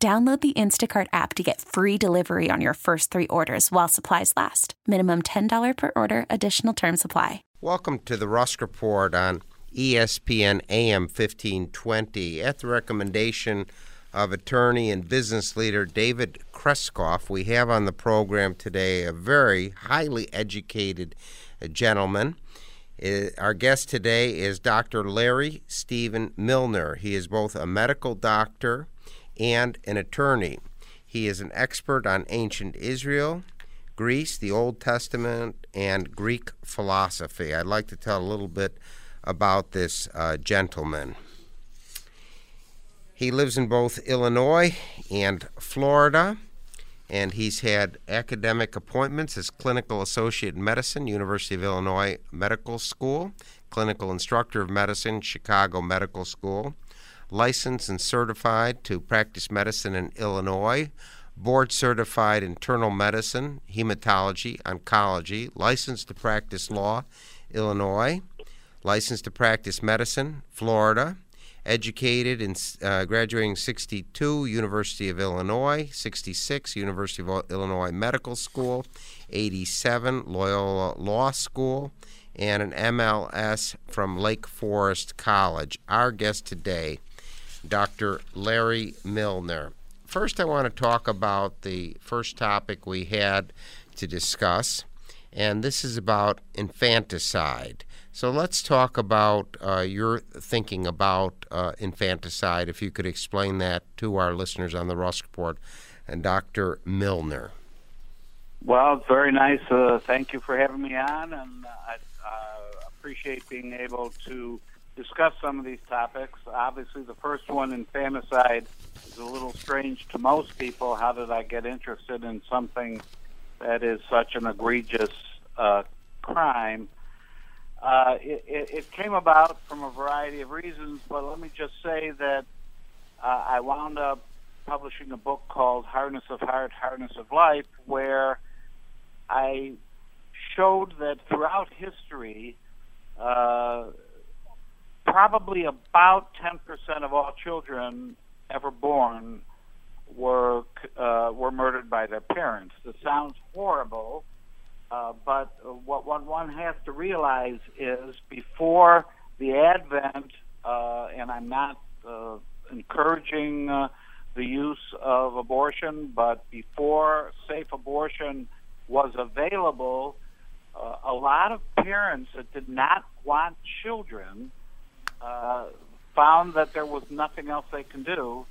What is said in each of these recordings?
Download the Instacart app to get free delivery on your first three orders while supplies last. Minimum $10 per order, additional term supply. Welcome to the Rusk Report on ESPN AM 1520. At the recommendation of attorney and business leader David Kreskoff, we have on the program today a very highly educated gentleman. Uh, our guest today is Dr. Larry Stephen Milner. He is both a medical doctor and an attorney. He is an expert on ancient Israel, Greece, the Old Testament, and Greek philosophy. I'd like to tell a little bit about this uh, gentleman. He lives in both Illinois and Florida, and he's had academic appointments as clinical associate in medicine, University of Illinois Medical School, clinical instructor of medicine, Chicago Medical School licensed and certified to practice medicine in Illinois, board certified internal medicine, hematology, oncology, licensed to practice law, Illinois, licensed to practice medicine, Florida, educated in uh, graduating 62 University of Illinois, 66 University of Illinois Medical School, 87 Loyola Law School, and an MLS from Lake Forest College. Our guest today Dr. Larry Milner. First, I want to talk about the first topic we had to discuss, and this is about infanticide. So let's talk about uh, your thinking about uh, infanticide. If you could explain that to our listeners on the Rusk Report, and Dr. Milner. Well, it's very nice. Uh, thank you for having me on, and I appreciate being able to discuss some of these topics. Obviously, the first one, infanticide, is a little strange to most people. How did I get interested in something that is such an egregious uh, crime? Uh, it, it, came about from a variety of reasons, but let me just say that uh, I wound up publishing a book called Hardness of Heart, Hardness of Life, where I showed that throughout history, uh, probably about 10% of all children ever born were uh, were murdered by their parents. This sounds horrible, uh, but what one, one has to realize is before the advent, uh, and I'm not uh, encouraging uh, the use of abortion, but before safe abortion was available, uh, a lot of parents that did not want children uh, found that there was nothing else they can do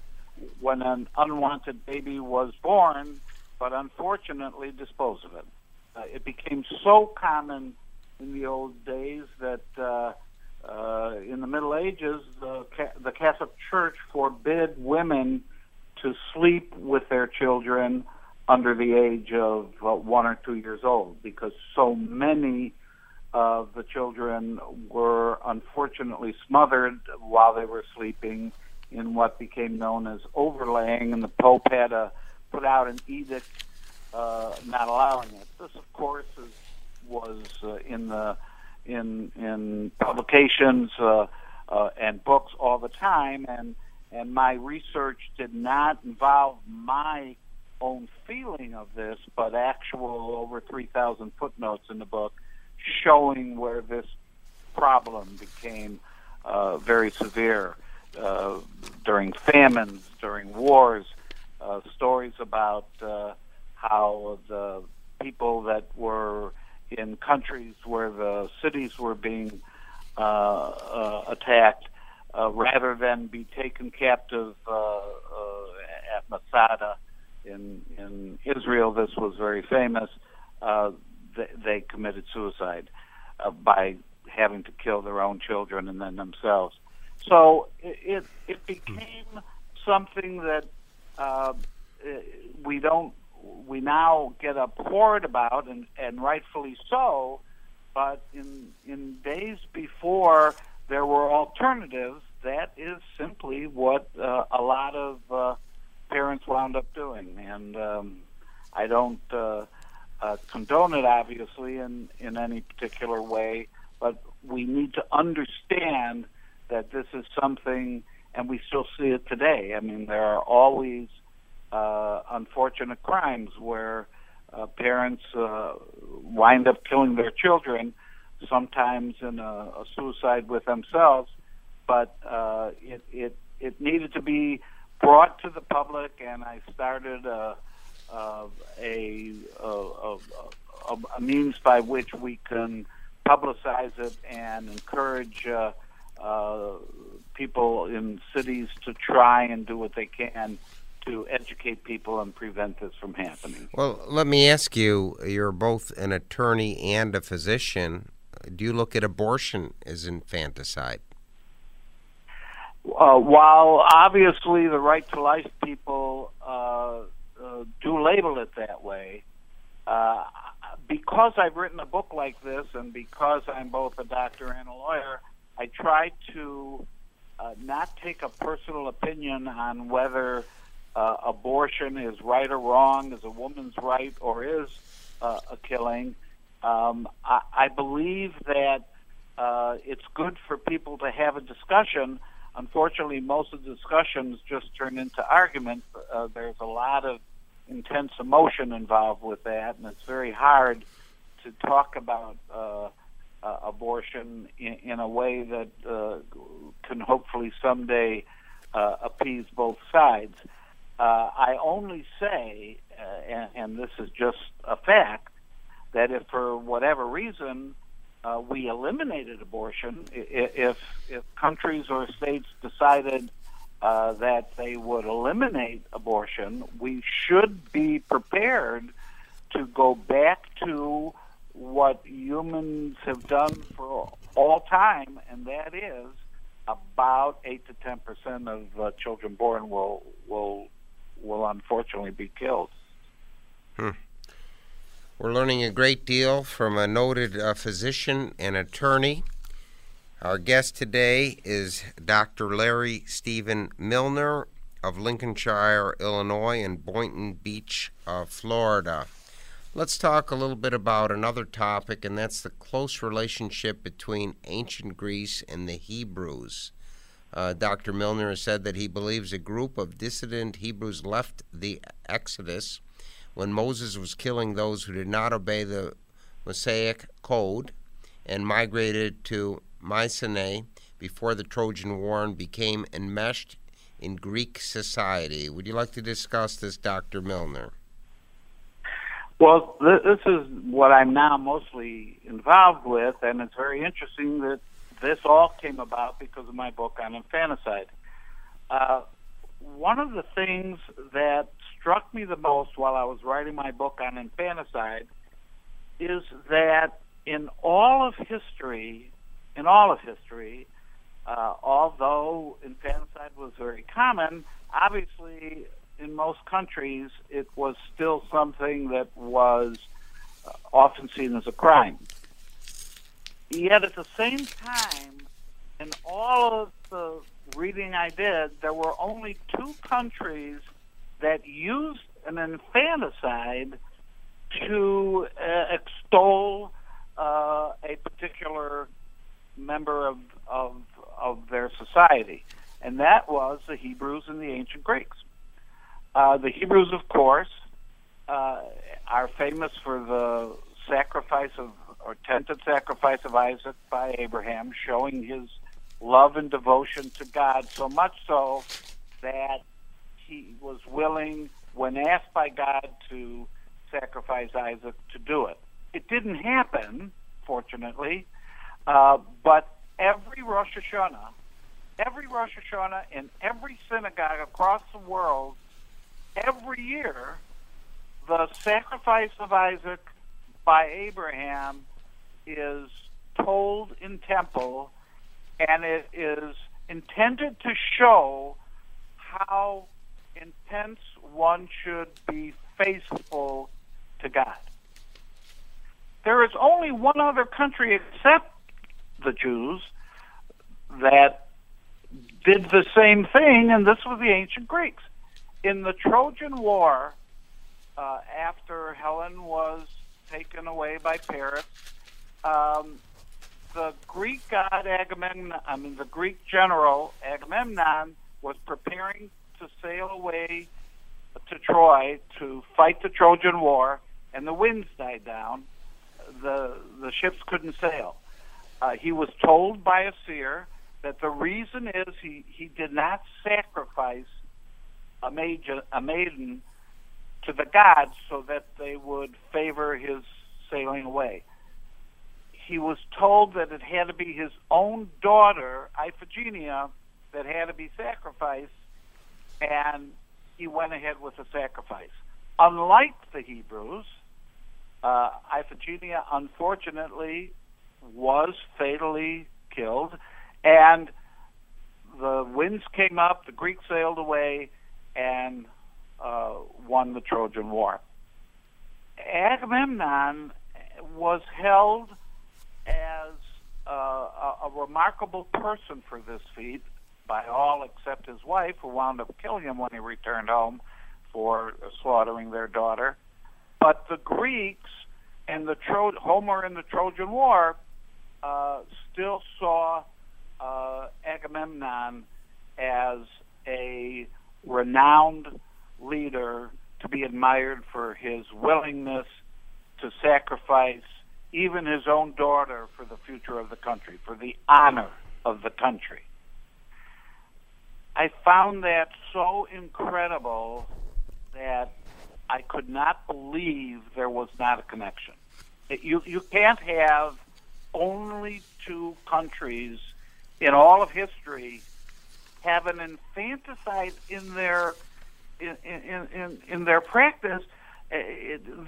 when an unwanted baby was born, but unfortunately dispose of it. Uh, it became so common in the old days that uh, uh, in the Middle Ages, the, the Catholic Church forbid women to sleep with their children under the age of uh, one or two years old because so many of the children were unfortunately smothered while they were sleeping in what became known as overlaying, and the Pope had to put out an edict uh, not allowing it. This, of course, is, was uh, in the in in publications uh, uh, and books all the time, and and my research did not involve my own feeling of this, but actual over 3,000 footnotes in the book showing where this problem became uh, very severe uh, during famines, during wars. Uh, stories about uh, how the people that were in countries where the cities were being uh, uh, attacked, rather than be taken captive at Masada in in Israel, this was very famous they, committed suicide uh, by having to kill their own children and then themselves. So it it, it became something that uh, we don't we now get abhorred about and, and rightfully so but in in days before there were alternatives that is simply what uh, a lot of uh, parents wound up doing and um, I don't uh, uh, condone it obviously in in any particular way but we need to understand that this is something and we still see it today I mean there are always uh, unfortunate crimes where uh, parents uh, wind up killing their children, sometimes in a, a suicide with themselves. But uh, it, it it needed to be brought to the public, and I started a a, a, a, a means by which we can publicize it and encourage uh, uh, people in cities to try and do what they can to educate people and prevent this from happening. Well, let me ask you you're both an attorney and a physician. Do you look at abortion as infanticide? Uh, while obviously the right to life people uh, do label it that way, uh, because I've written a book like this and because I'm both a doctor and a lawyer, I try to uh, not take a personal opinion on whether uh, abortion is right or wrong, is a woman's right or is uh, a killing. Um, I, I believe that uh, it's good for people to have a discussion. Unfortunately, most of the discussions just turn into arguments. Uh, there's a lot of intense emotion involved with that, and it's very hard to talk about uh, uh, abortion in, in a way that uh, can hopefully someday uh, appease both sides. Uh, I only say, uh, and, and, this is just a fact, that if for whatever reason uh, we eliminated abortion, if if countries or states decided uh, that they would eliminate abortion, we should be prepared to go back to what humans have done for all time, and that is about eight to ten percent of uh, children born will will will unfortunately be killed. Hmm. We're learning a great deal from a noted uh, physician and attorney. Our guest today is Dr. Larry Stephen Milner of Lincolnshire, Illinois, and Boynton Beach, uh, Florida. Let's talk a little bit about another topic, and that's the close relationship between ancient Greece and the Hebrews. Uh, Dr. Milner has said that he believes a group of dissident Hebrews left the Exodus when Moses was killing those who did not obey the Mosaic code and migrated to Mycenae before the Trojan War and became enmeshed in Greek society. Would you like to discuss this, Dr. Milner? Well, this is what I'm now mostly involved with, and it's very interesting that this all came about because of my book on infanticide. Uh, one of the things that struck me the most while I was writing my book on infanticide is that in all of history, in all of history, uh, although infanticide was very common, obviously in most countries it was still something that was uh, often seen as a crime. Yet at the same time, in all of the reading I did, there were only two countries that used an infanticide to uh, extol uh, a particular member of, of, of their society, and that was the Hebrews and the ancient Greeks. Uh, the Hebrews, of course, uh, are famous for the sacrifice of or tented sacrifice of Isaac by Abraham, showing his love and devotion to God, so much so that he was willing, when asked by God to sacrifice Isaac, to do it. It didn't happen, fortunately, uh, but every Rosh Hashanah, every Rosh Hashanah in every synagogue across the world, every year, the sacrifice of Isaac by Abraham is told in temple, and it is intended to show how intense one should be faithful to God. There is only one other country except the Jews that did the same thing, and this was the ancient Greeks. In the Trojan War, uh, after Helen was taken away by Paris, um, the Greek god Agamemnon, I mean, the Greek general Agamemnon was preparing to sail away to Troy to fight the Trojan War, and the winds died down. The the ships couldn't sail. Uh, he was told by a seer that the reason is he, he did not sacrifice a, major, a maiden to the gods so that they would favor his sailing away. He was told that it had to be his own daughter, Iphigenia, that had to be sacrificed, and he went ahead with the sacrifice. Unlike the Hebrews, uh, Iphigenia unfortunately was fatally killed, and the winds came up, the Greeks sailed away, and uh, won the Trojan War. Agamemnon was held as uh, a, a remarkable person for this feat by all except his wife, who wound up killing him when he returned home for slaughtering their daughter. But the Greeks and the Tro- Homer in the Trojan War uh, still saw uh, Agamemnon as a renowned leader to be admired for his willingness to sacrifice even his own daughter for the future of the country, for the honor of the country. I found that so incredible that I could not believe there was not a connection. You you can't have only two countries in all of history have an infanticide in their in in in, in their practice uh,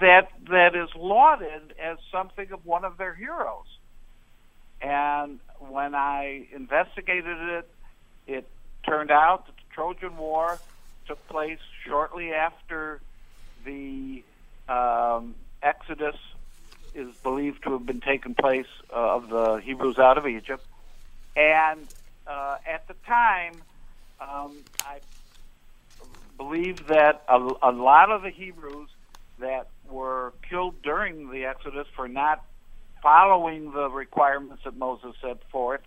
that that is lauded as something of one of their heroes. And when I investigated it, it turned out that the Trojan War took place shortly after the um, Exodus is believed to have been taken place uh, of the Hebrews out of Egypt. And uh, at the time, um, I believe that a, a lot of the Hebrews that were killed during the Exodus for not following the requirements that Moses set forth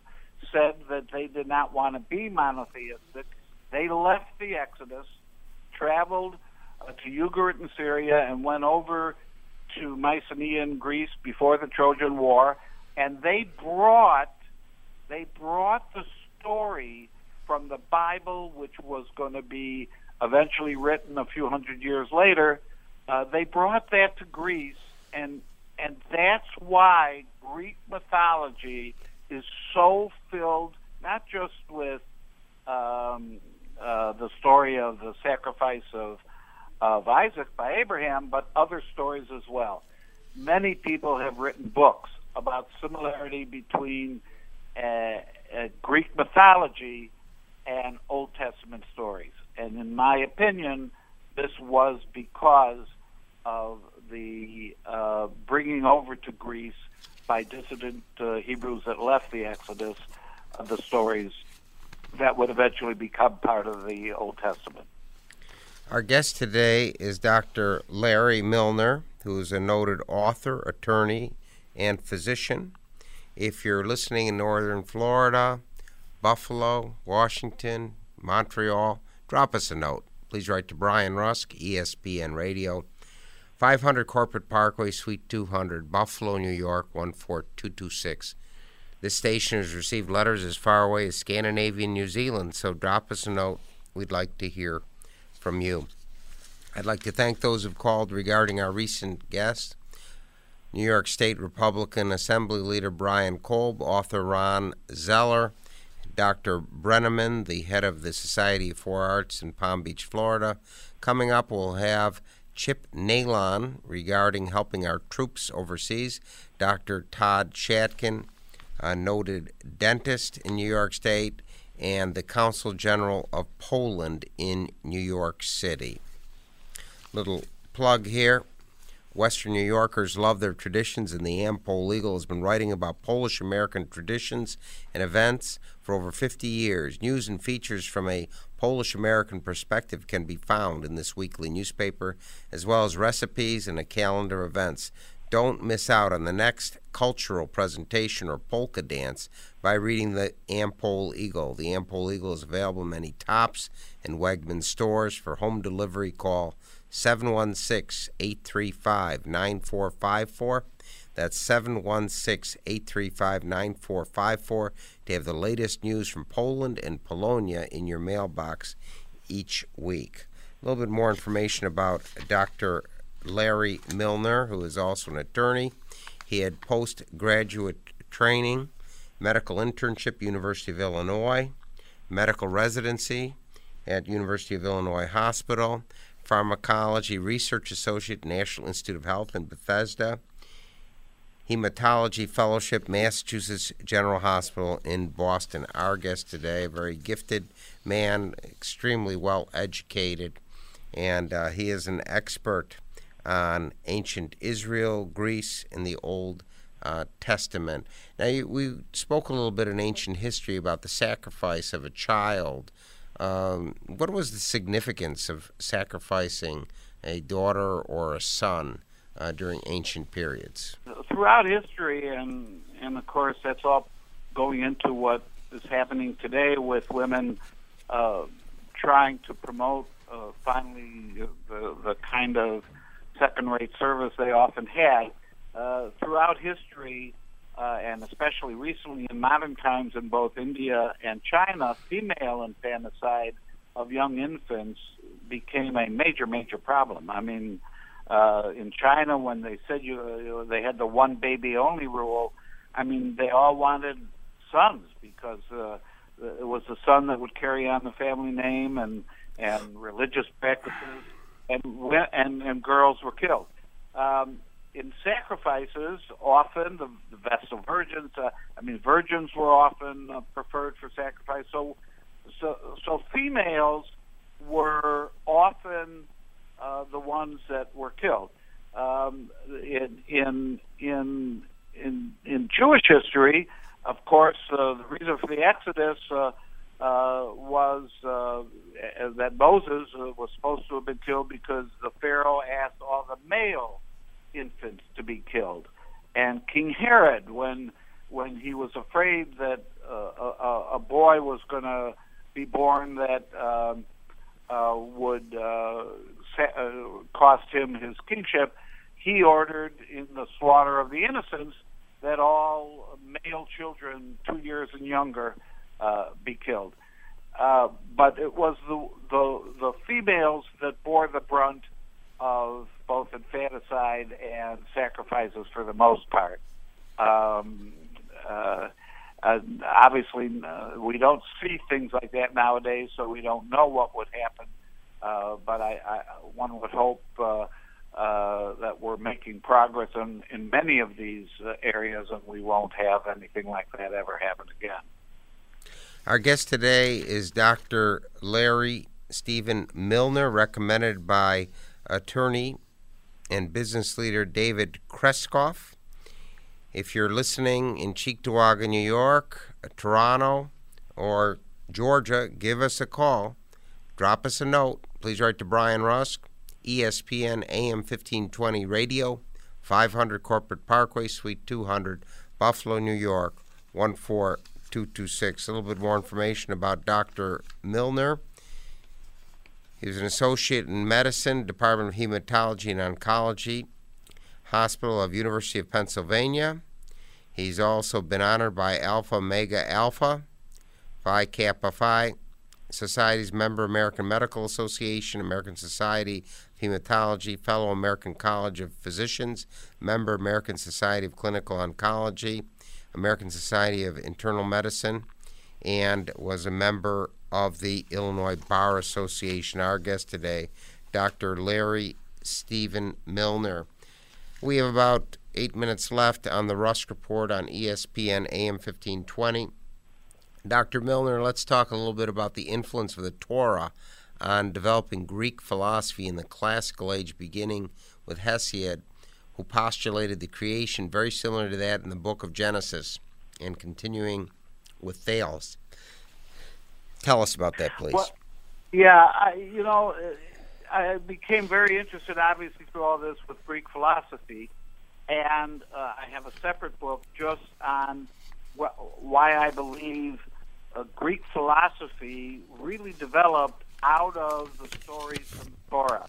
said that they did not want to be monotheistic. They left the Exodus, traveled uh, to Ugarit in Syria, and went over to Mycenae in Greece before the Trojan War, and they brought they brought the story from the Bible, which was going to be eventually written a few hundred years later. Uh, they brought that to Greece, and and that's why Greek mythology is so filled not just with um, uh, the story of the sacrifice of of Isaac by Abraham, but other stories as well. Many people have written books about similarity between uh, uh, Greek mythology and Old Testament stories. And in my opinion, this was because of the uh, bringing over to Greece by dissident uh, Hebrews that left the Exodus of the stories that would eventually become part of the Old Testament. Our guest today is Dr. Larry Milner, who is a noted author, attorney, and physician. If you're listening in northern Florida, Buffalo, Washington, Montreal, drop us a note. Please write to Brian Rusk, ESPN Radio, 500 Corporate Parkway, Suite 200, Buffalo, New York, 14226. This station has received letters as far away as Scandinavia and New Zealand, so drop us a note. We'd like to hear from you. I'd like to thank those who've called regarding our recent guest. New York State Republican Assembly Leader Brian Kolb, author Ron Zeller, Dr. Brenneman, the head of the Society for Arts in Palm Beach, Florida. Coming up, we'll have Chip Nalon regarding helping our troops overseas, Dr. Todd Chatkin, a noted dentist in New York State, and the Consul General of Poland in New York City. Little plug here. Western New Yorkers love their traditions, and the Am-Pol has been writing about Polish American traditions and events for over 50 years. News and features from a Polish American perspective can be found in this weekly newspaper, as well as recipes and a calendar of events. Don't miss out on the next cultural presentation or polka dance by reading the Am-Pol Eagle. The Am-Pol Eagle is available in many Tops and Wegmans stores. For home delivery, call 716 835 9454. That's 716 835 9454 to have the latest news from Poland and Polonia in your mailbox each week. A little bit more information about Dr. Larry Milner, who is also an attorney. He had postgraduate training, medical internship, University of Illinois, medical residency at University of Illinois Hospital, Pharmacology Research Associate, National Institute of Health in Bethesda, Hematology Fellowship, Massachusetts General Hospital in Boston. Our guest today, a very gifted man, extremely well educated, and uh, he is an expert on ancient Israel, Greece, and the Old uh, Testament. Now, you, we spoke a little bit in ancient history about the sacrifice of a child um, what was the significance of sacrificing a daughter or a son uh, during ancient periods? Throughout history, and and of course that's all going into what is happening today with women uh, trying to promote uh, finally the, the kind of second-rate service they often had. Uh, throughout history, uh, and especially recently in modern times in both India and China, female infanticide of young infants became a major, major problem. I mean, uh, in China, when they said you, they had the one baby only rule, I mean, they all wanted sons because uh, it was the son that would carry on the family name and and religious practices, and and and girls were killed. Um, in sacrifices, often the, the Vestal virgins, uh, I mean, virgins were often uh, preferred for sacrifice. So, so, so females were often uh, the ones that were killed. Um, in in in in in Jewish history, of course, uh, the reason for the Exodus uh, uh, was uh, that Moses uh, was supposed to have been killed because the Pharaoh asked all the male infants to be killed. And King Herod, when when he was afraid that uh, a, a boy was going to be born that um, uh, would uh, sa- uh, cost him his kingship, he ordered in the slaughter of the innocents that all male children two years and younger uh, be killed. Uh, but it was the, the the females that bore the brunt of both infanticide and sacrifices for the most part. Um, uh, uh, obviously, uh, we don't see things like that nowadays, so we don't know what would happen. Uh, but I, I, one would hope uh, uh, that we're making progress in, in many of these uh, areas, and we won't have anything like that ever happen again. Our guest today is Dr. Larry Stephen Milner, recommended by attorney and business leader David Kreskoff. If you're listening in Cheektowaga, New York, Toronto, or Georgia, give us a call. Drop us a note. Please write to Brian Rusk, ESPN AM 1520 Radio, 500 Corporate Parkway, Suite 200, Buffalo, New York, 14226. A little bit more information about Dr. Milner. He was an associate in medicine, Department of Hematology and Oncology, Hospital of University of Pennsylvania. He's also been honored by Alpha Omega Alpha, Phi Kappa Phi, Society's member, American Medical Association, American Society of Hematology, Fellow American College of Physicians, member, American Society of Clinical Oncology, American Society of Internal Medicine, and was a member of the Illinois Bar Association. Our guest today, Dr. Larry Stephen Milner. We have about eight minutes left on the Rusk Report on ESPN AM 1520. Dr. Milner, let's talk a little bit about the influence of the Torah on developing Greek philosophy in the classical age, beginning with Hesiod, who postulated the creation very similar to that in the book of Genesis, and continuing with Thales. Tell us about that, please. Well, yeah, I, you know, I became very interested, obviously, through all this with Greek philosophy, and uh, I have a separate book just on wh- why I believe uh, Greek philosophy really developed out of the stories from the Torah.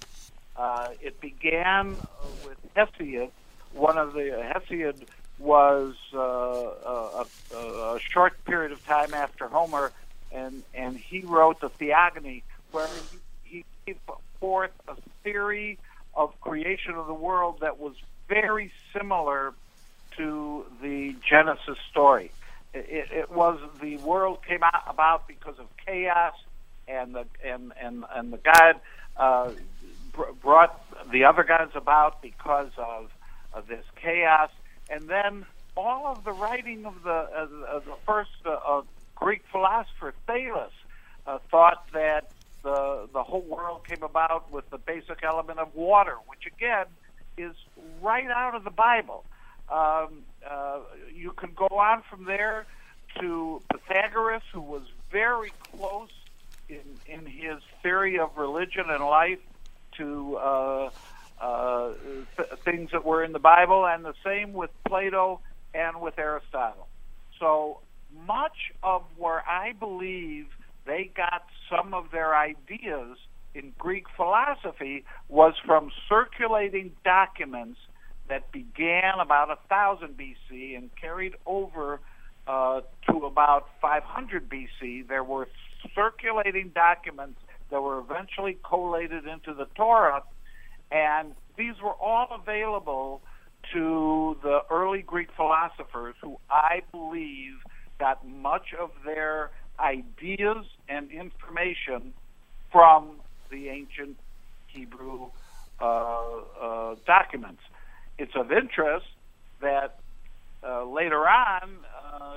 Uh, it began with Hesiod. One of the Hesiod was uh, a, a, a, short period of time after Homer, and and he wrote the Theogony, where he, he gave forth a theory of creation of the world that was very similar to the Genesis story. It, it was the world came out about because of chaos, and the and and and the God uh, brought the other gods about because of, of this chaos, and then all of the writing of the uh, the first uh, Greek philosopher Thales uh, thought that the the whole world came about with the basic element of water, which again is right out of the Bible. Um, uh, you can go on from there to Pythagoras, who was very close in in his theory of religion and life to uh, uh, th- things that were in the Bible, and the same with Plato and with Aristotle. So much of where I believe they got some of their ideas in Greek philosophy was from circulating documents that began about 1000 BC and carried over uh, to about 500 BC. There were circulating documents that were eventually collated into the Torah, and these were all available to the early Greek philosophers who I believe got much of their ideas and information from the ancient Hebrew uh, uh, documents. It's of interest that uh, later on, uh,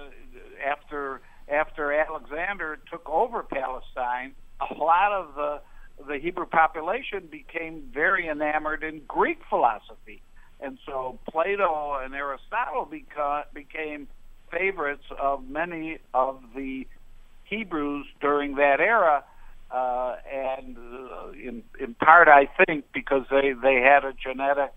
after after Alexander took over Palestine, a lot of the the Hebrew population became very enamored in Greek philosophy, and so Plato and Aristotle beca- became favorites of many of the Hebrews during that era, uh, and uh, in in part, I think, because they they had a genetic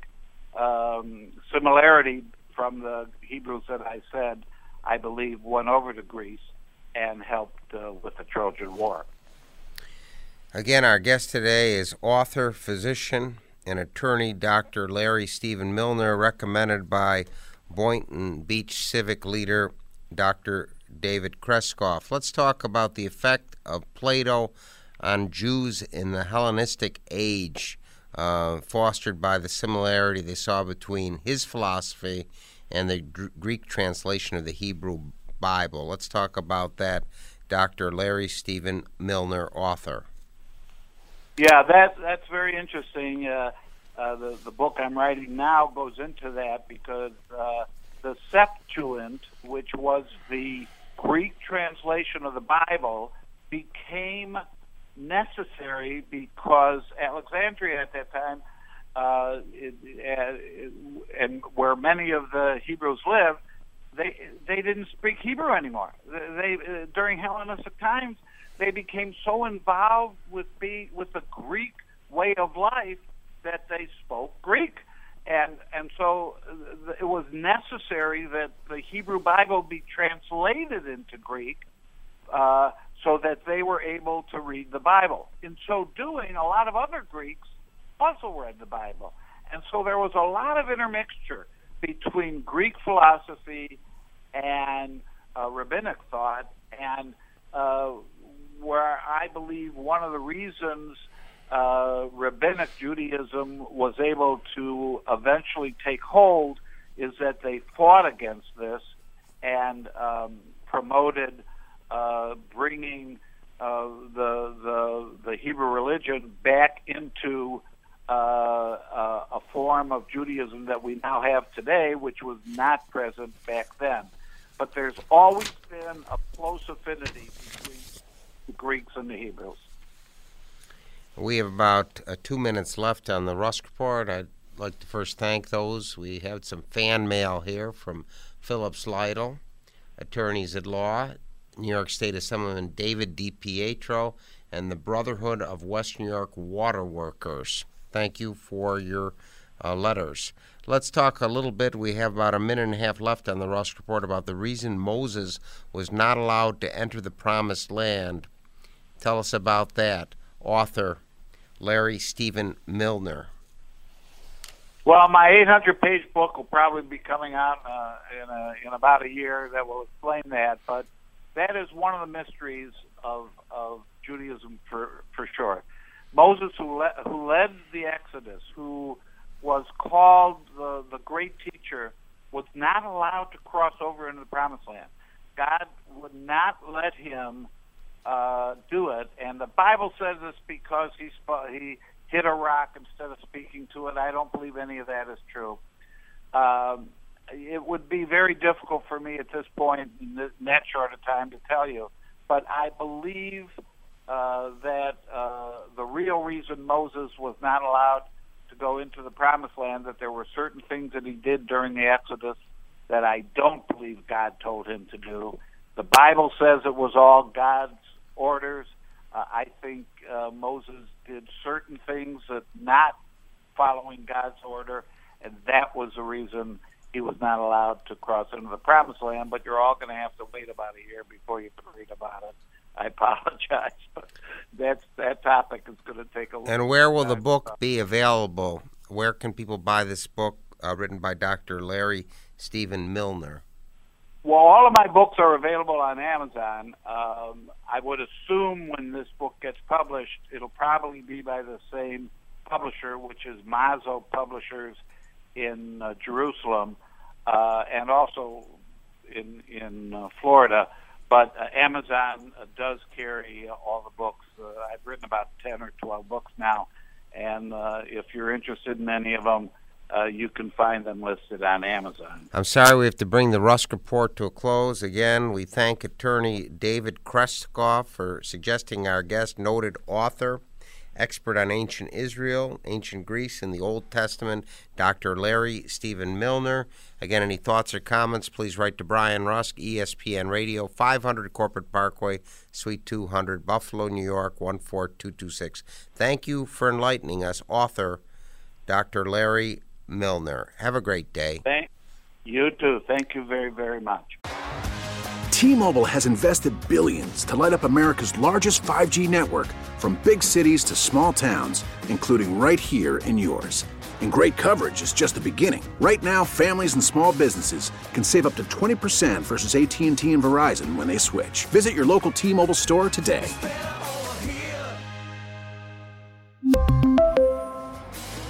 um, similarity from the Hebrews that I said, I believe, went over to Greece and helped uh, with the Trojan War. Again, our guest today is author, physician, and attorney Dr. Larry Stephen Milner, recommended by Boynton Beach civic leader Dr. David Kreskoff. Let's talk about the effect of Plato on Jews in the Hellenistic age, uh, fostered by the similarity they saw between his philosophy and the Greek translation of the Hebrew Bible. Let's talk about that. Dr. Larry Stephen Milner, author. Yeah, that that's very interesting. Uh, uh, the the book I'm writing now goes into that because uh, the Septuagint, which was the Greek translation of the Bible, became necessary because Alexandria at that time, uh, it, it, and where many of the Hebrews lived, they they didn't speak Hebrew anymore. They, they during Hellenistic times they became so involved with be with the Greek way of life that they spoke Greek, and and so it was necessary that the Hebrew Bible be translated into Greek, uh, so that they were able to read the Bible. In so doing, a lot of other Greeks also read the Bible, and so there was a lot of intermixture between Greek philosophy and uh, rabbinic thought, and uh, where I believe one of the reasons uh, rabbinic Judaism was able to eventually take hold is that they fought against this and um, promoted uh, bringing uh, the, the the Hebrew religion back into uh, uh, a form of Judaism that we now have today, which was not present back then. But there's always been a close affinity between the Greeks and the Hebrews. We have about uh, two minutes left on the Rusk Report. I'd like to first thank those. We have some fan mail here from Phillips Lytle, attorneys at law, New York State Assemblyman David DiPietro, and the Brotherhood of West New York Water Workers. Thank you for your uh, letters. Let's talk a little bit. We have about a minute and a half left on the Rusk Report about the reason Moses was not allowed to enter the Promised Land. Tell us about that. Author Larry Stephen Milner. Well, my 800-page book will probably be coming out uh, in, a, in about a year that will explain that. But that is one of the mysteries of, of Judaism for, for sure. Moses, who, le- who led the Exodus, who was called the, the great teacher, was not allowed to cross over into the Promised Land. God would not let him uh, do it. And the Bible says it's because he sp- he hit a rock instead of speaking to it. I don't believe any of that is true. Um, it would be very difficult for me at this point in that short a time to tell you, but I believe uh, that uh, the real reason Moses was not allowed to go into the promised land that there were certain things that he did during the Exodus that I don't believe God told him to do. The Bible says it was all God's orders. Uh, I think uh, Moses did certain things that not following God's order, and that was the reason he was not allowed to cross into the promised land. But you're all going to have to wait about a year before you can read about it. I apologize, but that's that topic is going to take a. Look. And where will the book be available? Where can people buy this book uh, written by Dr. Larry Stephen Milner? Well, all of my books are available on Amazon. Um, I would assume when this book gets published, it'll probably be by the same publisher, which is Mazo Publishers in uh, Jerusalem, uh, and also in in uh, Florida. But uh, Amazon uh, does carry all the books. Uh, I've written about ten or twelve books now, and if you're interested in any of them, uh, you can find them listed on Amazon. I'm sorry we have to bring the Rusk report to a close. Again, we thank attorney David Kreskoff for suggesting our guest, noted author, expert on ancient Israel, ancient Greece, and the Old Testament, Dr. Larry Stephen Milner. Again, any thoughts or comments, please write to Brian Rusk, ESPN Radio, 500 Corporate Parkway, Suite 200, Buffalo, New York, 14226. Thank you for enlightening us, author Dr. Larry Milner. Have a great day. Thank you too. Thank you very, very much. T-Mobile has invested billions to light up America's largest 5G network from big cities to small towns, including right here in yours. And great coverage is just the beginning. Right now, families and small businesses can save up to 20% versus AT&T and Verizon when they switch. Visit your local T-Mobile store today.